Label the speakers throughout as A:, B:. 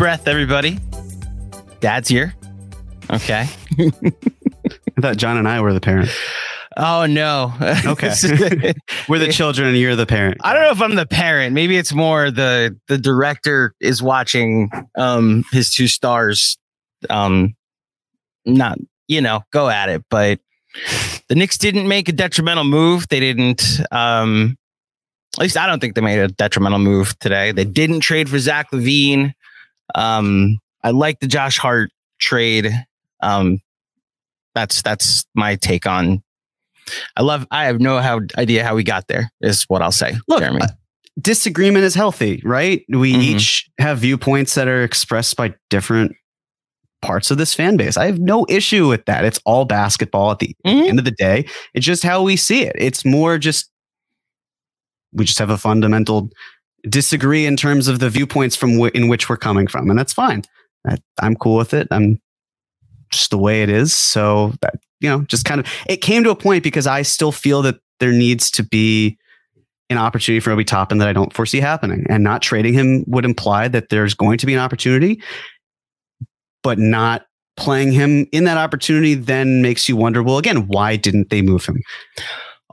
A: Breath, everybody. Dad's here. Okay.
B: I thought John and I were the parent.
A: Oh no.
B: Okay. we're the children and you're the parent.
A: I don't know if I'm the parent. Maybe it's more the the director is watching um his two stars um not, you know, go at it, but the Knicks didn't make a detrimental move. They didn't um at least I don't think they made a detrimental move today. They didn't trade for Zach LaVine. Um, I like the Josh Hart trade. Um, that's that's my take on. I love. I have no how, idea how we got there. Is what I'll say,
B: Look,
A: Jeremy.
B: uh, disagreement is healthy, right? We
A: Mhm.
B: each have viewpoints that are expressed by different parts of this fan base. I have no issue with that. It's all basketball at the
A: Mhm.
B: end of the day. It's just how we see it. It's more just we just have a fundamental disagree in terms of the viewpoints from w- in which we're coming from, and that's fine. I, I'm cool with it. I'm just the way it is. So that you know, just kind of it came to a point because I still feel that there needs to be an opportunity for Obi Toppin that I don't foresee happening, and not trading him would imply that there's going to be an opportunity, but not playing him in that opportunity then makes you wonder. Well, again, why didn't they move him?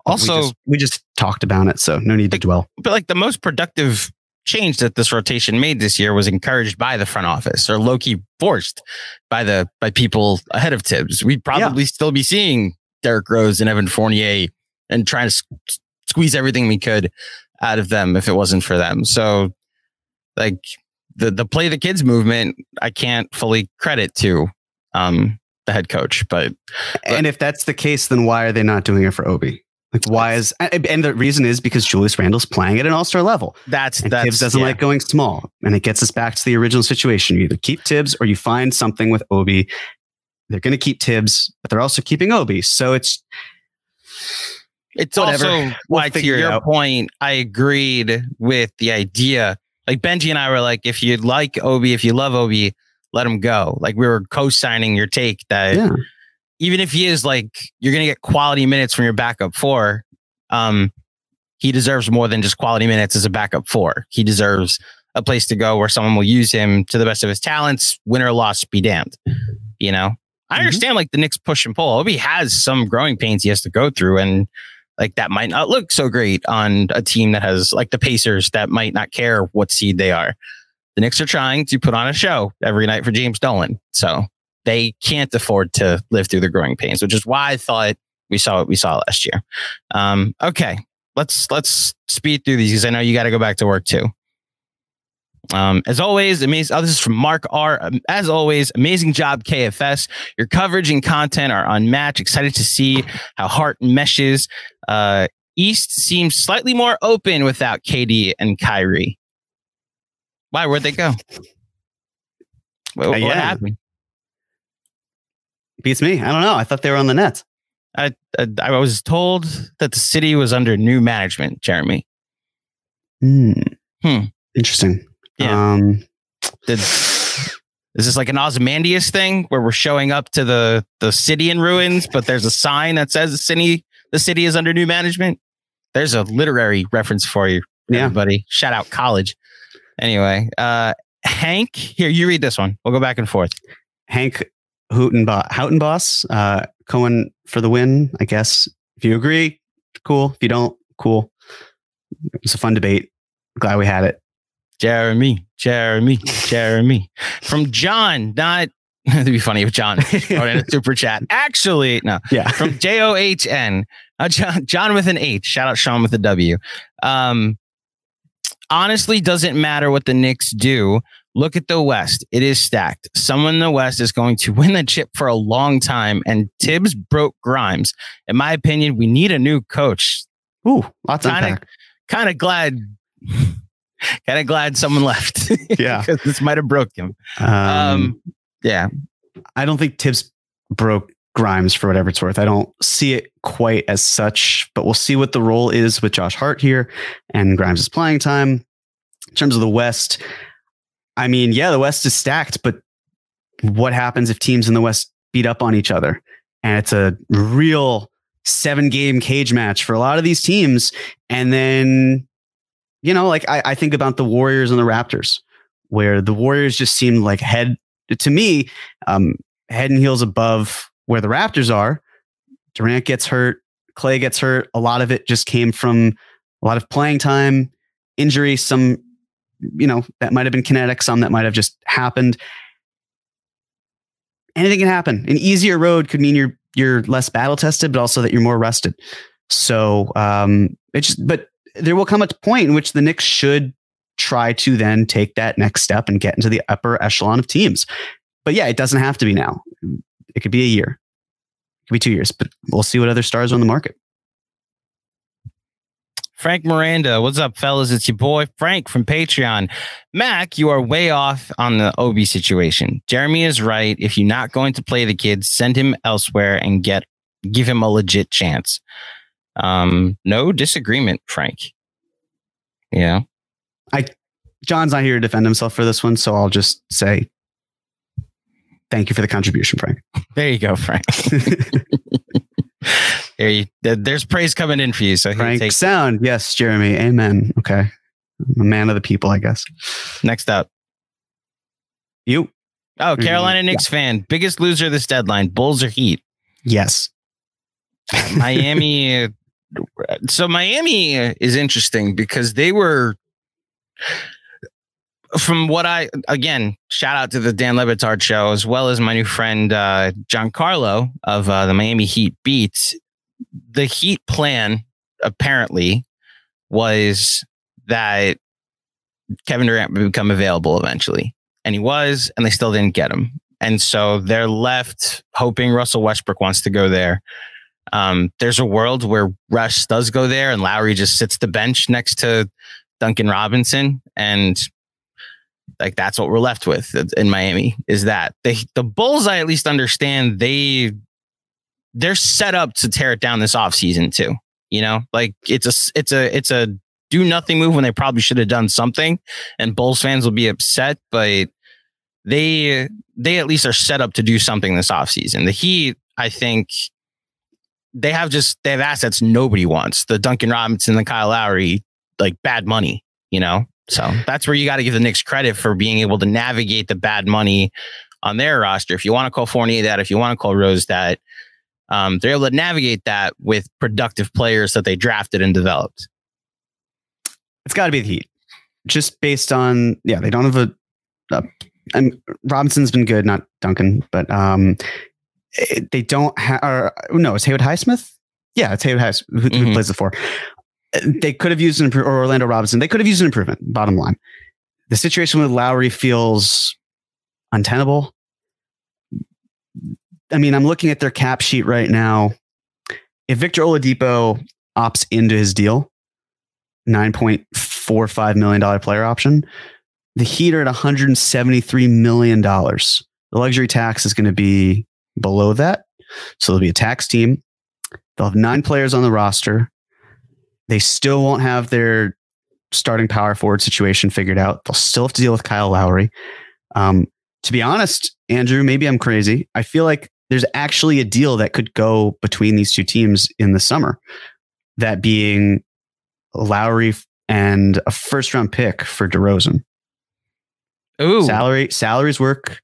B: But
A: Also,
B: we just, we just talked about it, so no need to dwell.
A: but like the most productive change that this rotation made this year was encouraged by the front office or low key forced by the by people ahead of Tibbs. We'd probably still be seeing Derrick Rose and Evan Fournier and trying to s- squeeze everything we could out of them if it wasn't for them. So like the the play the kids movement, I can't fully credit to um the head coach, but
B: And if that's the case, then why are they not doing it for Obi? Like, why is and the reason is because Julius Randle's playing at an all star level.
A: that's
B: And
A: that's
B: Tibbs doesn't
A: yeah.
B: like going small. And it gets us back to the original situation. You either keep Tibbs or you find something with Obi. They're going to keep Tibbs, but they're also keeping Obi. So it's
A: It's
B: Whatever.
A: also
B: We'll
A: why, to your
B: out.
A: point, I agreed with the idea. Like Benji and I were like, if you like Obi, if you love Obi, let him go. Like we were co-signing your take that
B: yeah.
A: Even if he is like, you're gonna get quality minutes from your backup four. Um, he deserves more than just quality minutes as a backup four. He deserves a place to go where someone will use him to the best of his talents. Win or loss, be damned. You know, I
B: Mhm.
A: understand like the Knicks push and pull. Obi has some growing pains he has to go through, and like that might not look so great on a team that has like the Pacers that might not care what seed they are. The Knicks are trying to put on a show every night for James Dolan, so they can't afford to live through the growing pains, which is why I thought we saw what we saw last year. Um, okay, let's let's speed through these because I know you got to go back to work too. Um, as always, amazing. Oh, this is from Mark R. Um, As always, amazing job, KFS. Your coverage and content are unmatched. Excited to see how Hart meshes. Uh, East seems slightly more open without KD and Kyrie. Why? Where'd they go? What, what
B: yeah.
A: happened?
B: Beats me. I don't know. I thought they were on the Nets.
A: I, I I was told that the city was under new management. Jeremy.
B: Hmm.
A: Hmm.
B: Interesting.
A: Yeah.
B: Um,
A: Did, is this like an Ozymandias thing where we're showing up to the the city in ruins, but there's a sign that says the city the city is under new management? There's a literary reference for you,
B: Yeah.
A: everybody. Shout out college. Anyway, uh, Hank, here you read this one. We'll go back and forth.
B: Hank Houtenboss, Houtenboss uh, Cohen for the win, I guess. If you agree, cool. If you don't, cool. It was a fun debate. Glad we had it.
A: Jeremy, Jeremy, Jeremy. From John, not it'd be funny if John wrote in a super chat. Actually, no.
B: Yeah.
A: From J O H N. Uh, John, John with an H. Shout out Sean with a W. Um, honestly, doesn't matter what the Knicks do. Look at the West. It is stacked. Someone in the West is going to win the chip for a long time, and Tibbs broke Grimes. In my opinion, we need a new coach.
B: Ooh, lots of
A: Kinda-
B: unpack.
A: Kind of glad. Kind of glad someone left.
B: Yeah.
A: because this might have broke him.
B: Um,
A: Um, yeah,
B: I don't think Tibbs broke Grimes for whatever it's worth. I don't see it quite as such, but we'll see what the role is with Josh Hart here and Grimes' playing time. In terms of the West, I mean, yeah, the West is stacked, but what happens if teams in the West beat up on each other? And it's a real seven game cage match for a lot of these teams. And then, you know, like I, I think about the Warriors and the Raptors, where the Warriors just seemed like head to me, um, head and heels above where the Raptors are. Durant gets hurt, Clay gets hurt. A lot of it just came from a lot of playing time, injury, some, you know, that might have been kinetic, some that might have just happened. Anything can happen. An easier road could mean you're you're less battle tested, but also that you're more rested. So um it's but there will come a point in which the Knicks should try to then take that next step and get into the upper echelon of teams. But yeah, it doesn't have to be now. It could be a year. It could be two years, but we'll see what other stars are on the market.
A: Frank Miranda, what's up, fellas? It's your boy Frank from Patreon. Mac, you are way off on the Obi situation. Jeremy is right. If you're not going to play the kid, send him elsewhere and get give him a legit chance. Um, no disagreement, Frank. Yeah.
B: I John's not here to defend himself for this one, so I'll just say thank you for the contribution, Frank.
A: There you go, Frank. There you, there's praise coming in for you. So
B: Frank sound. Yes, Jeremy. Amen. Okay. I'm a man of the people, I guess.
A: next up.
B: You?
A: Oh. Carolina Knicks fan. Biggest loser this deadline. Bulls or Heat?
B: Yes.
A: Miami. uh, so Miami is interesting because they were, from what I again shout out to the Dan Le Batard show as well as my new friend uh, John Carlo of uh, the Miami Heat Beats. The Heat plan apparently was that Kevin Durant would become available eventually, and he was, and they still didn't get him. And so they're left hoping Russell Westbrook wants to go there. Um, there's a world where Russ does go there and Lowry just sits the bench next to Duncan Robinson. And like that's what we're left with in Miami is that they the Bulls, I at least understand they they're set up to tear it down this offseason too. You know, like it's a it's a it's a do nothing move when they probably should have done something, and Bulls fans will be upset, but they they at least are set up to do something this offseason. The Heat, I think, they have just they have assets nobody wants. The Duncan Robinson, the Kyle Lowry, like bad money, you know. So that's where you got to give the Knicks credit for being able to navigate the bad money on their roster. If you want to call Fournier that, if you want to call Rose that, um, they're able to navigate that with productive players that they drafted and developed.
B: It's got to be the Heat. Just based on, yeah, they don't have a. and Robinson's been good, not Duncan, but um, they don't have. Or no, it's Haywood Highsmith. Yeah, it's Haywood Highsmith who, who
A: Mhm.
B: plays the four. They could have used an impro- or Orlando Robinson. They could have used an improvement. Bottom line, the situation with Lowry feels untenable. I mean, I'm looking at their cap sheet right now. If Victor Oladipo opts into his deal, $9.45 million player option. The Heat are at $173 million. The luxury tax is going to be below that. So there'll be a tax team. They'll have nine players on the roster. They still won't have their starting power forward situation figured out. They'll still have to deal with Kyle Lowry. Um, to be honest, Andrew, maybe I'm crazy. I feel like there's actually a deal that could go between these two teams in the summer. That being Lowry and a first round pick for DeRozan.
A: Ooh,
B: Salary salaries work.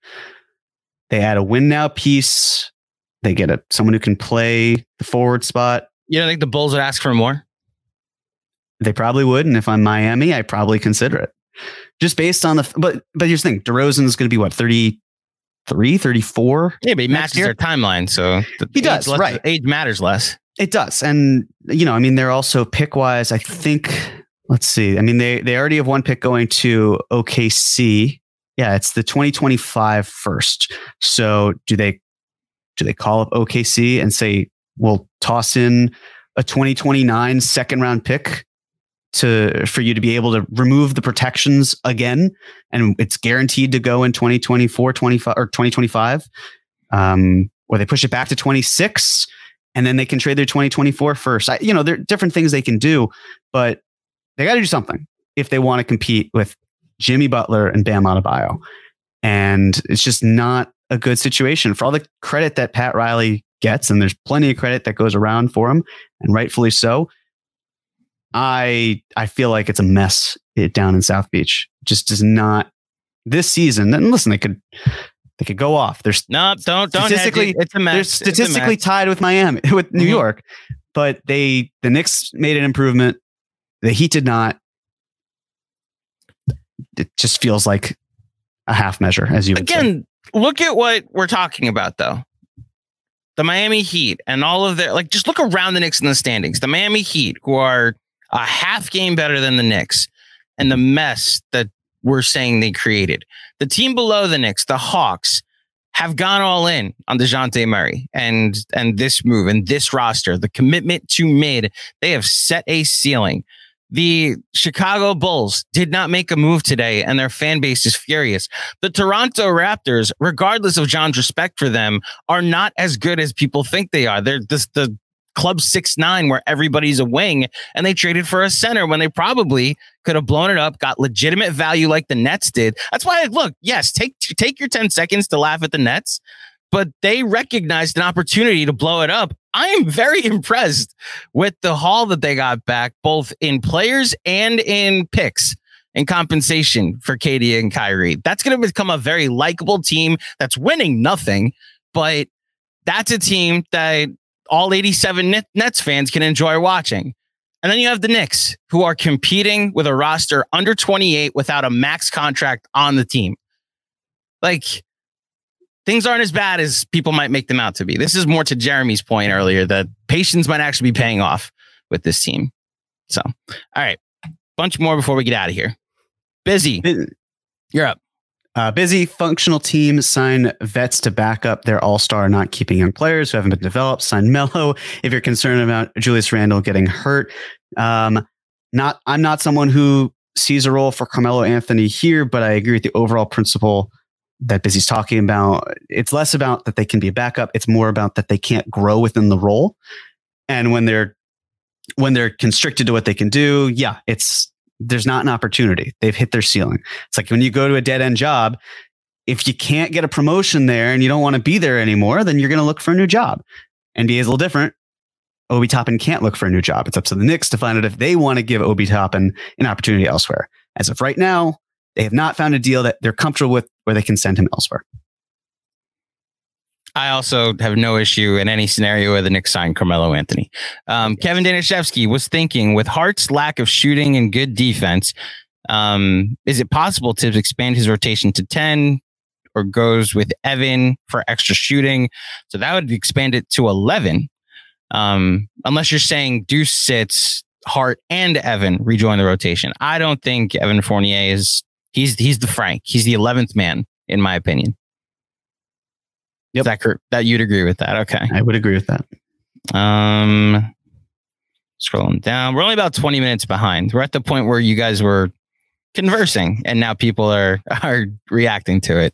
B: They add a win now piece. They get a someone who can play the forward spot.
A: you don't think the Bulls would ask for more?
B: They probably would, and if I'm Miami, I probably consider it. Just based on the but but here's the thing, DeRozan is going to be what 33, 34?
A: Yeah, but he matches
B: year?
A: their timeline, so
B: He does,
A: less-
B: right.
A: Age matters less.
B: It does. And you know, I mean they're also pick wise, I think let's see. I mean they they already have one pick going to OKC. Yeah, it's the 2025 first. So do they do they call up OKC and say we'll toss in a 2029 second round pick to for you to be able to remove the protections again and it's guaranteed to go in 2024 25 or 2025 um or they push it back to 26 and then they can trade their 2024 first. I, you know there are different things they can do but they got to do something if they want to compete with Jimmy Butler and Bam Adebayo. And it's just not a good situation for all the credit that Pat Riley gets and there's plenty of credit that goes around for him and rightfully so I I feel like it's a mess down in South Beach. Just does not this season. And listen, they could they could go off. They're
A: No, don't don't. hedge it.
B: Statistically-
A: it's a mess.
B: they're statistically tied with Miami with New
A: Mhm.
B: York, but they the Knicks made an improvement. The Heat did not. It just feels like a half measure, as you would say.
A: again. Look at what we're talking about, though. The Miami Heat and all of their like, just look around the Knicks in the standings. The Miami Heat, who are a half game better than the Knicks, and the mess that we're saying they created. The team below the Knicks, the Hawks, have gone all in on Dejounte Murray and and this move and this roster, the commitment to mid, they have set a ceiling. The Chicago Bulls did not make a move today, and their fan base is furious. The Toronto Raptors, regardless of John's respect for them, are not as good as people think they are. They're this the club six nine where everybody's a wing, and they traded for a center when they probably could have blown it up, got legitimate value like the Nets did. That's why, look, yes, take take your ten seconds to laugh at the Nets, but they recognized an opportunity to blow it up. I am very impressed with the haul that they got back, both in players and in picks and compensation for KD and Kyrie. That's going to become a very likable team that's winning nothing, but that's a team that all 87 Nets fans can enjoy watching. And then you have the Knicks, who are competing with a roster under 28 without a max contract on the team. Like, things aren't as bad as people might make them out to be. This is more to Jeremy's point earlier that patience might actually be paying off with this team. So, all right, bunch more before we get out of here. Busy, you're up.
B: Uh, busy functional team sign vets to back up their all star, not keeping young players who haven't been developed. Sign Melo if you're concerned about Julius Randle getting hurt. Um, not, I'm not someone who sees a role for Carmelo Anthony here, but I agree with the overall principle that Busy's talking about. It's less about that they can be a backup; it's more about that they can't grow within the role. And when they're when they're constricted to what they can do, yeah, it's there's not an opportunity. They've hit their ceiling. It's like when you go to a dead end job, if you can't get a promotion there and you don't want to be there anymore, then you're going to look for a new job. NBA is a little different. Obi Toppin can't look for a new job. It's up to the Knicks to find out if they want to give Obi Toppin an opportunity elsewhere. As of right now, they have not found a deal that they're comfortable with where they can send him elsewhere.
A: I also have no issue in any scenario where the Knicks sign Carmelo Anthony. Um, Kevin Danishevsky was thinking with Hart's lack of shooting and good defense, um, is it possible to expand his rotation to 10 or goes with Evan for extra shooting? So that would expand it to 11. Um, unless you're saying Deuce sits, Hart and Evan rejoin the rotation. I don't think Evan Fournier is, he's, he's the Frank. He's the 11th man, in my opinion.
B: Yep.
A: That, that you'd agree with that. Okay.
B: I would agree with that.
A: Um, scrolling down, we're only about 20 minutes behind. We're at the point where you guys were conversing and now people are, are reacting to it.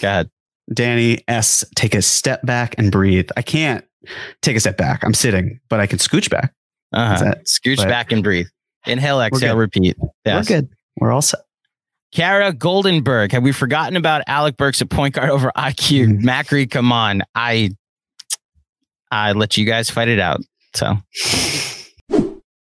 A: Go ahead.
B: Danny S, take a step back and breathe. I can't take a step back. I'm sitting, but I can scooch back.
A: Uh-huh. Scooch
B: but-
A: back and breathe. Inhale, exhale, repeat. Yes.
B: We're good. We're all set.
A: Kara Goldenberg. Have we forgotten about Alec Burks at point guard over IQ?
B: Mhm.
A: Macri, come on. I I let you guys fight it out. So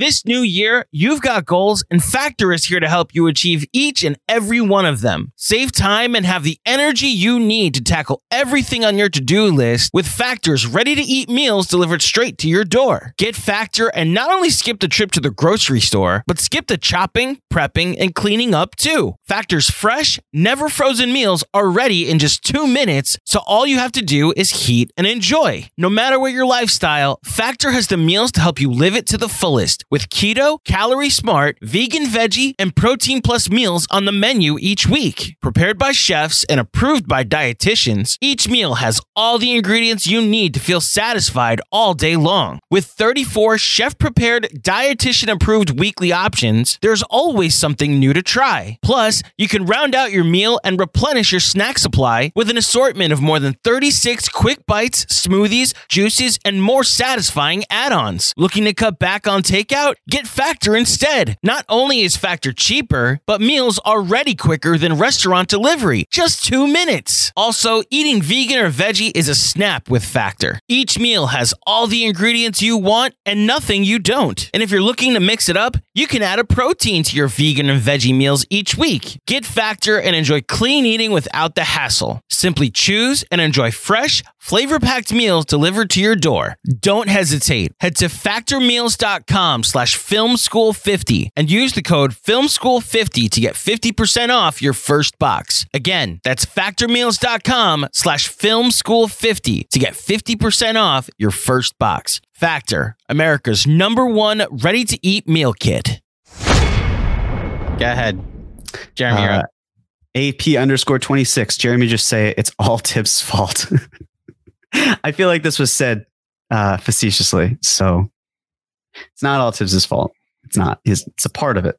A: This new year, you've got goals, and Factor is here to help you achieve each and every one of them. Save time and have the energy you need to tackle everything on your to do list with Factor's ready to eat meals delivered straight to your door. Get Factor and not only skip the trip to the grocery store, but skip the chopping, prepping, and cleaning up too. Factor's fresh, never frozen meals are ready in just two minutes, so all you have to do is heat and enjoy. No matter what your lifestyle, Factor has the meals to help you live it to the fullest with keto, calorie smart, vegan veggie, and protein plus meals on the menu each week. Prepared by chefs and approved by dietitians, each meal has all the ingredients you need to feel satisfied all day long. With 34 chef prepared, dietitian approved weekly options, there's always something new to try. Plus, you can round out your meal and replenish your snack supply with an assortment of more than 36 quick bites, smoothies, juices, and more satisfying add ons. Looking to cut back on takeout? Get Factor instead. Not only is Factor cheaper, but meals are ready quicker than restaurant delivery. Just two minutes. Also, eating vegan or veggie is a snap with Factor. Each meal has all the ingredients you want and nothing you don't. And if you're looking to mix it up, you can add a protein to your vegan and veggie meals each week. Get Factor and enjoy clean eating without the hassle. Simply choose and enjoy fresh, Flavor packed meals delivered to your door. Don't hesitate. Head to factormeals.com slash filmschool50 and use the code filmschool50 to get 50% off your first box. Again, that's factormeals.com slash filmschool50 to get 50% off your first box. Factor, America's number one ready to eat meal kit. Go ahead. Jeremy, you're
B: Uh,
A: up.
B: AP underscore 26. Jeremy just say it. it's all Tibbs' fault. I feel like this was said uh, facetiously. So it's not all Tibbs' fault. It's not. It's, it's a part of it.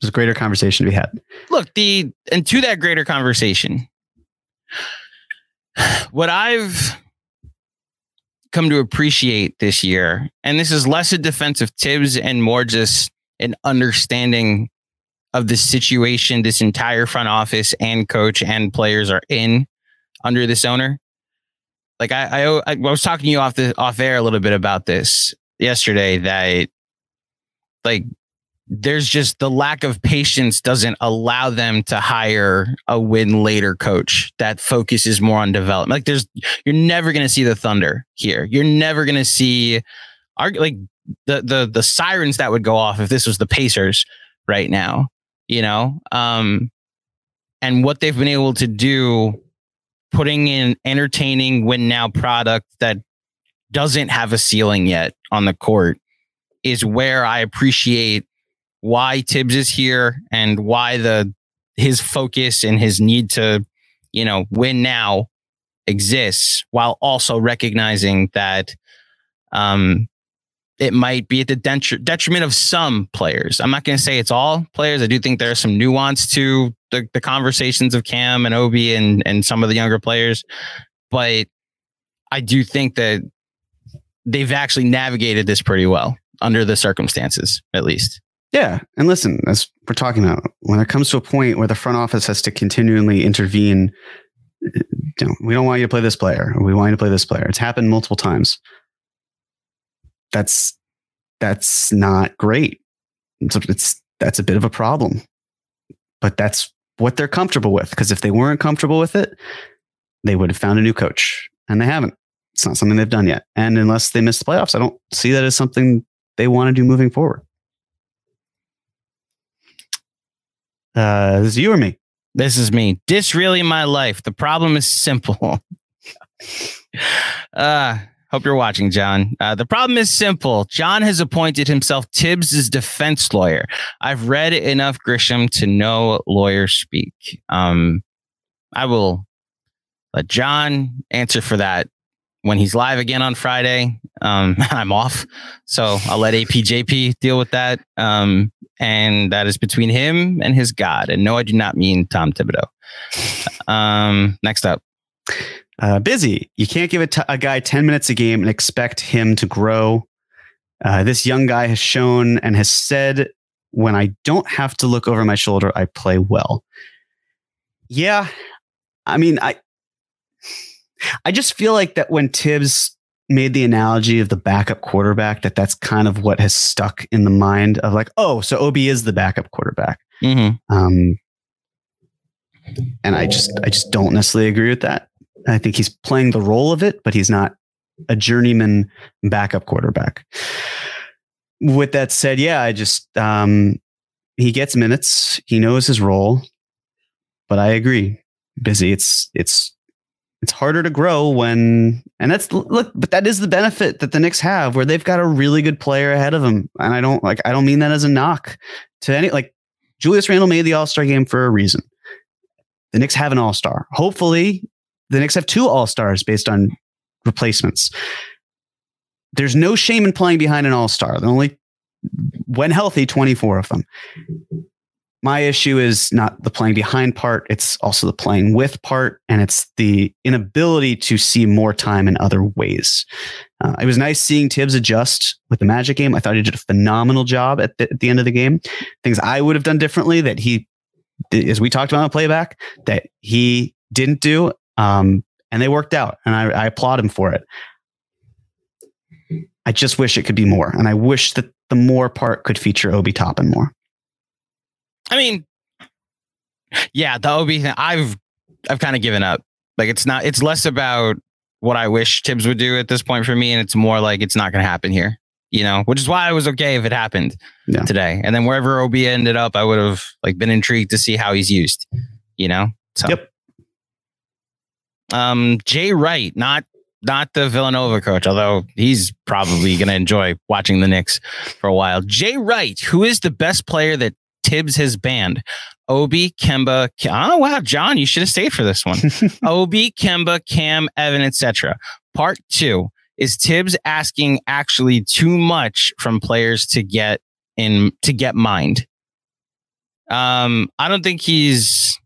B: There's a greater conversation to be had.
A: look the and to that greater conversation what i've come to appreciate this year and this is less a defense of tibbs and more just an understanding of the situation this entire front office and coach and players are in under this owner like i i, I was talking to you off the off air a little bit about this yesterday that like there's just the lack of patience doesn't allow them to hire a win later coach that focuses more on development. Like there's you're never going to see the thunder here. You're never going to see our like the the the sirens that would go off if this was the Pacers right now, you know? Um and what they've been able to do putting in entertaining win now product that doesn't have a ceiling yet on the court is where I appreciate why Tibbs is here and why the his focus and his need to, you know, win now exists while also recognizing that um it might be at the detri- detriment of some players. I'm not going to say it's all players. I do think there's some nuance to the, the conversations of Cam and Obi and and some of the younger players, but I do think that they've actually navigated this pretty well under the circumstances, at least.
B: Yeah. And listen, as we're talking about, when it comes to a point where the front office has to continually intervene, uh, know, we don't want you to play this player, we want you to play this player. It's happened multiple times. That's that's not great. It's, it's that's a bit of a problem. But that's what they're comfortable with. Because if they weren't comfortable with it, they would have found a new coach. And they haven't. It's not something they've done yet. And unless they miss the playoffs, I don't see that as something they want to do moving forward. Uh, this is you or me?
A: This is me. This really my life. The problem is simple. uh, hope you're watching, John. Uh, the problem is simple. John has appointed himself Tibbs' defense lawyer. I've read enough Grisham to know lawyers speak. Um, I will let John answer for that when he's live again on Friday. Um, I'm off, so I'll let APJP deal with that. Um, and that is between him and his God. And no, I do not mean Tom Thibodeau. Um, next up,
B: Uh, busy. You can't give a, t- a guy 10 minutes a game and expect him to grow. Uh, this young guy has shown and has said, when I don't have to look over my shoulder, I play well. Yeah. I mean, I, I just feel like that when Tibbs made the analogy of the backup quarterback, that that's kind of what has stuck in the mind of like, oh, so Obi is the backup quarterback.
A: Mhm.
B: Um, and I just, I just don't necessarily agree with that. I think he's playing the role of it, but he's not a journeyman backup quarterback. With that said, yeah, I just, um, he gets minutes. He knows his role, but I agree. Busy. It's, it's, it's harder to grow when, and that's look, but that is the benefit that the Knicks have where they've got a really good player ahead of them. And I don't like, I don't mean that as a knock to any, like Julius Randle made the All Star game for a reason. The Knicks have an All Star. Hopefully, the Knicks have two All Stars based on replacements. There's no shame in playing behind an All Star. Only when healthy, 24 of them. My issue is not the playing behind part, it's also the playing with part, and it's the inability to see more time in other ways. Uh, it was nice seeing Tibbs adjust with the Magic game. I thought he did a phenomenal job at the, at the end of the game. Things I would have done differently that he, as we talked about on the playback, that he didn't do, um, and they worked out, and I, I applaud him for it. I just wish it could be more, and I wish that the more part could feature Obi Toppin more.
A: I mean, yeah, the Obi thing. I've I've kind of given up. Like it's not. It's less about what I wish Tibbs would do at this point for me, and it's more like it's not going to happen here. You know, which is why I was okay if it happened
B: Yeah.
A: today. And then wherever Obi ended up, I would have like been intrigued to see how he's used. You know, so
B: Yep.
A: Um, Jay Wright, not not the Villanova coach, although he's probably going to enjoy watching the Knicks for a while. Jay Wright, who is the best player that Tibbs has banned? Obi, Kemba. Ke- Oh wow, John, you should have stayed for this one. Obi, Kemba, Cam, Evan, etc. Part two is Tibbs asking actually too much from players to get in to get mined. Um, I don't think he's.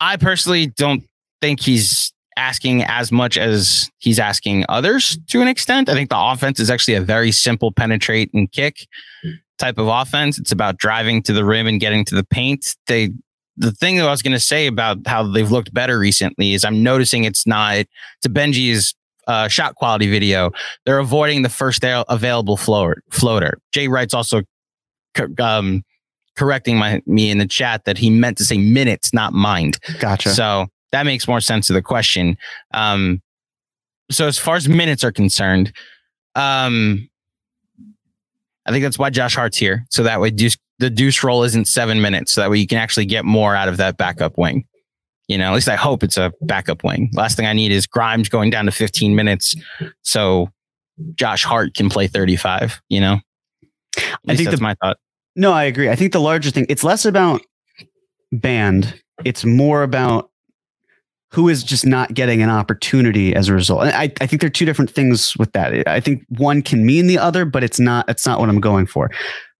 A: I personally don't think he's asking as much as he's asking others to an extent. I think the offense is actually a very simple penetrate and kick type of offense. It's about driving to the rim and getting to the paint. They the thing that I was going to say about how they've looked better recently is I'm noticing it's not to Benji's uh, shot quality video. They're avoiding the first available floater. Floater. Jay Wright's also um, correcting my me in the chat that he meant to say minutes, not mind.
B: Gotcha.
A: So that makes more sense to the question. Um, so as far as minutes are concerned, um, I think that's why Josh Hart's here. So that way deuce, the deuce roll isn't seven minutes. So that way you can actually get more out of that backup wing. You know, at least I hope it's a backup wing. Last thing I need is Grimes going down to 15 minutes. So Josh Hart can play 35, you know? At
B: I think
A: that's
B: the-
A: my thought.
B: No, I agree. I think the larger thing, it's less about band, it's more about who is just not getting an opportunity as a result. And I, I think there are two different things with that. I think one can mean the other, but it's not, it's not what I'm going for.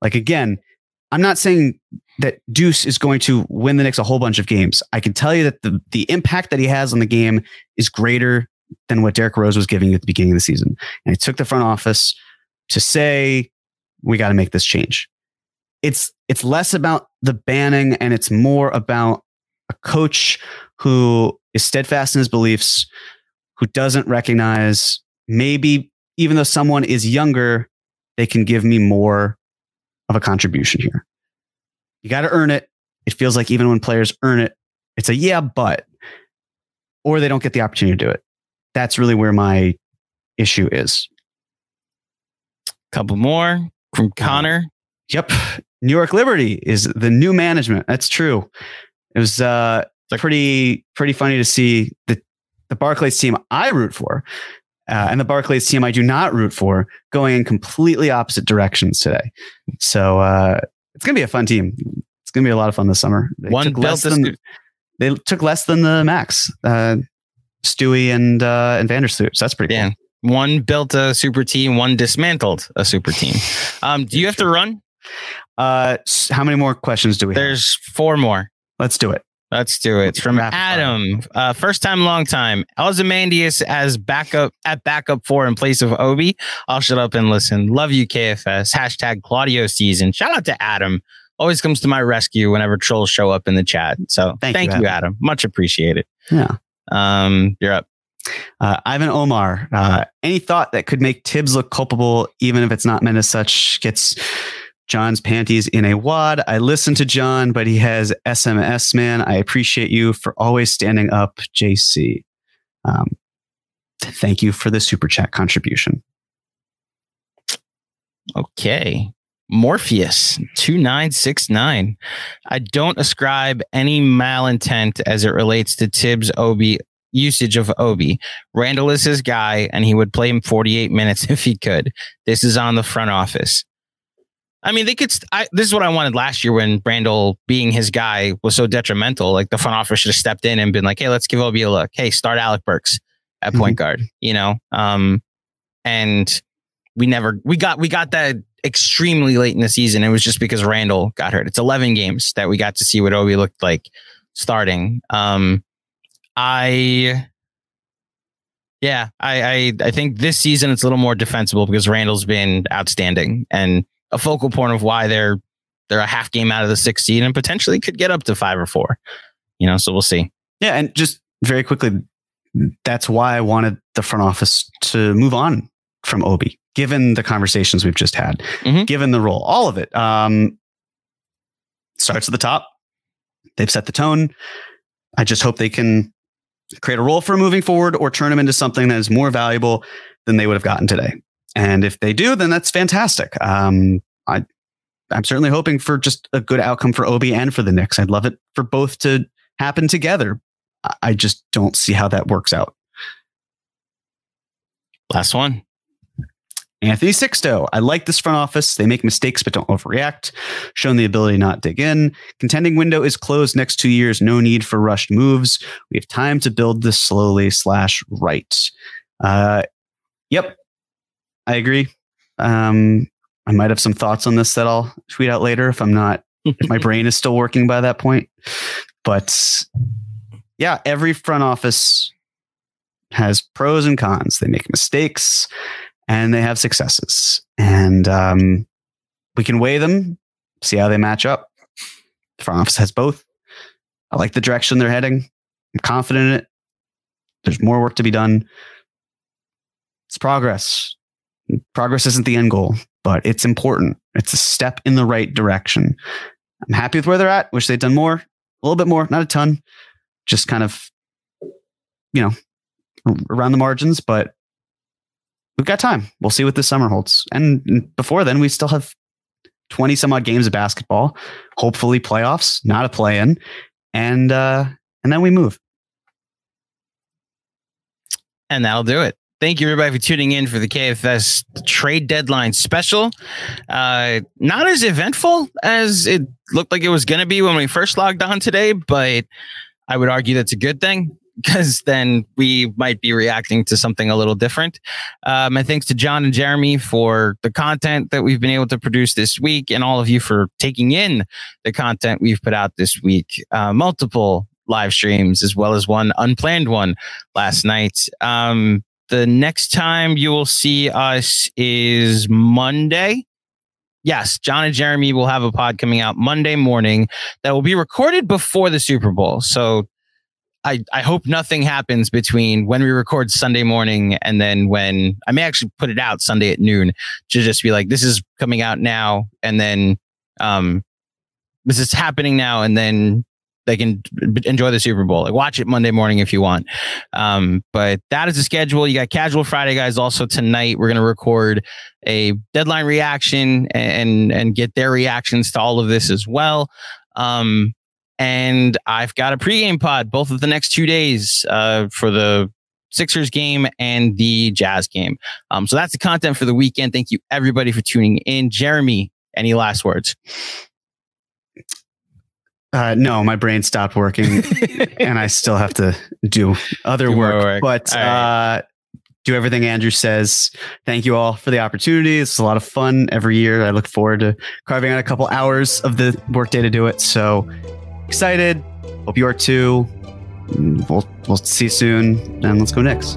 B: Like again, I'm not saying that Deuce is going to win the Knicks a whole bunch of games. I can tell you that the the impact that he has on the game is greater than what Derrick Rose was giving you at the beginning of the season. And it took the front office to say, we got to make this change it's it's less about the banning and it's more about a coach who is steadfast in his beliefs who doesn't recognize maybe even though someone is younger they can give me more of a contribution here you got to earn it it feels like even when players earn it it's a yeah but or they don't get the opportunity to do it that's really where my issue is
A: Couple more from Connor.
B: Yep. New York Liberty is the new management. That's true. It was uh, pretty pretty funny to see the the Barclays team I root for uh, and the Barclays team I do not root for going in completely opposite directions today. So uh, it's gonna be a fun team. It's gonna be a lot of fun this summer. They
A: One
B: took
A: built
B: less than they took less than the max. Uh, Stewie and uh, and Vandersloot. So that's pretty
A: Yeah. One built a super team, one dismantled a super team. Um, do you have to run?
B: Uh, how many more questions do we have?
A: There's four more.
B: Let's do it.
A: Let's do it. It's from Adam. Uh, first time, long time. Ozymandias as backup at backup four in place of Obi. I'll shut up and listen. Love you, KFS. Hashtag Claudio season. Shout out to Adam. Always comes to my rescue whenever trolls show up in the chat. So
B: Thank
A: thank,
B: you,
A: you, Adam. Much appreciated.
B: Yeah.
A: Um, you're up.
B: Uh, Ivan Omar, uh, any thought that could make Tibbs look culpable, even if it's not meant as such, gets John's panties in a wad. I listen to John, but he has SMS, man. I appreciate you for always standing up, JC. Um, thank you for the super chat contribution.
A: Okay. Morpheus 2969. I don't ascribe any malintent as it relates to Tibbs Obi usage of Obi. Randle is his guy and he would play him 48 minutes if he could. This is on the front office. I mean, they could. St- I, this is what I wanted last year when Randle being his guy was so detrimental. Like the front office should have stepped in and been like, "Hey, let's give Obi a look. Hey, start Alec Burks at point guard." You know, um, and we never we got we got that extremely late in the season. It was just because Randle got hurt. It's 11 games that we got to see what Obi looked like starting. Um, I, yeah, I, I, I think this season it's a little more defensible because Randall's been outstanding and a focal point of why they're they're a half game out of the sixth seed and potentially could get up to five or four. You know, so we'll see.
B: Yeah, and just very quickly, that's why I wanted the front office to move on from Obi, given the conversations we've just had,
A: Mhm.
B: given the role, all of it. Um, starts at the top. They've set the tone. I just hope they can create a role for moving forward or turn them into something that is more valuable than they would have gotten today. And if they do, then that's fantastic. Um, I, I'm certainly hoping for just a good outcome for Obi and for the Knicks. I'd love it for both to happen together. I just don't see how that works out.
A: Last one.
B: Anthony Sixto. I like this front office. They make mistakes but don't overreact. Shown the ability to not dig in. Contending window is closed next two years. No need for rushed moves. We have time to build this slowly slash right. Uh, yep, I agree. Um, I might have some thoughts on this that I'll tweet out later if I'm not if my brain is still working by that point. But yeah, every front office has pros and cons. They make mistakes and they have successes. And um, we can weigh them, see how they match up. The front office has both. I like the direction they're heading. I'm confident in it. There's more work to be done. It's progress. Progress isn't the end goal, but it's important. It's a step in the right direction. I'm happy with where they're at. Wish they'd done more, a little bit more, not a ton, just kind of, you know, around the margins, but we've got time. We'll see what this summer holds. And before then, we still have 20 some odd games of basketball, hopefully playoffs, not a play in. And, uh, and then we move.
A: And that'll do it. Thank you, everybody, for tuning in for the KFS trade deadline special. Uh, not as eventful as it looked like it was going to be when we first logged on today, but I would argue that's a good thing because then we might be reacting to something a little different. Um, and thanks to John and Jeremy for the content that we've been able to produce this week, and all of you for taking in the content we've put out this week. Uh, multiple live streams, as well as one unplanned one last night. Um, the next time you will see us is Monday. Yes, John and Jeremy will have a pod coming out Monday morning that will be recorded before the Super Bowl. So I, I hope nothing happens between when we record Sunday morning and then when I may actually put it out Sunday at noon to just be like, this is coming out now. And then um, this is happening now. And then they can enjoy the Super Bowl. Like watch it Monday morning if you want. Um, but that is the schedule. You got Casual Friday guys. Also tonight, we're to record a deadline reaction and and get their reactions to all of this as well. Um, and I've got a pregame pod both of the next two days uh, for the Sixers game and the Jazz game. Um, so that's the content for the weekend. Thank you everybody for tuning in. Jeremy, any last words?
B: Uh, no, my brain stopped working, and I still have to do other do work. work. But right. uh, do everything Andrew says. Thank you all for the opportunity. It's a lot of fun every year. I look forward to carving out a couple hours of the workday to do it. So excited. Hope you are too. We'll we'll see you soon, and let's go Knicks.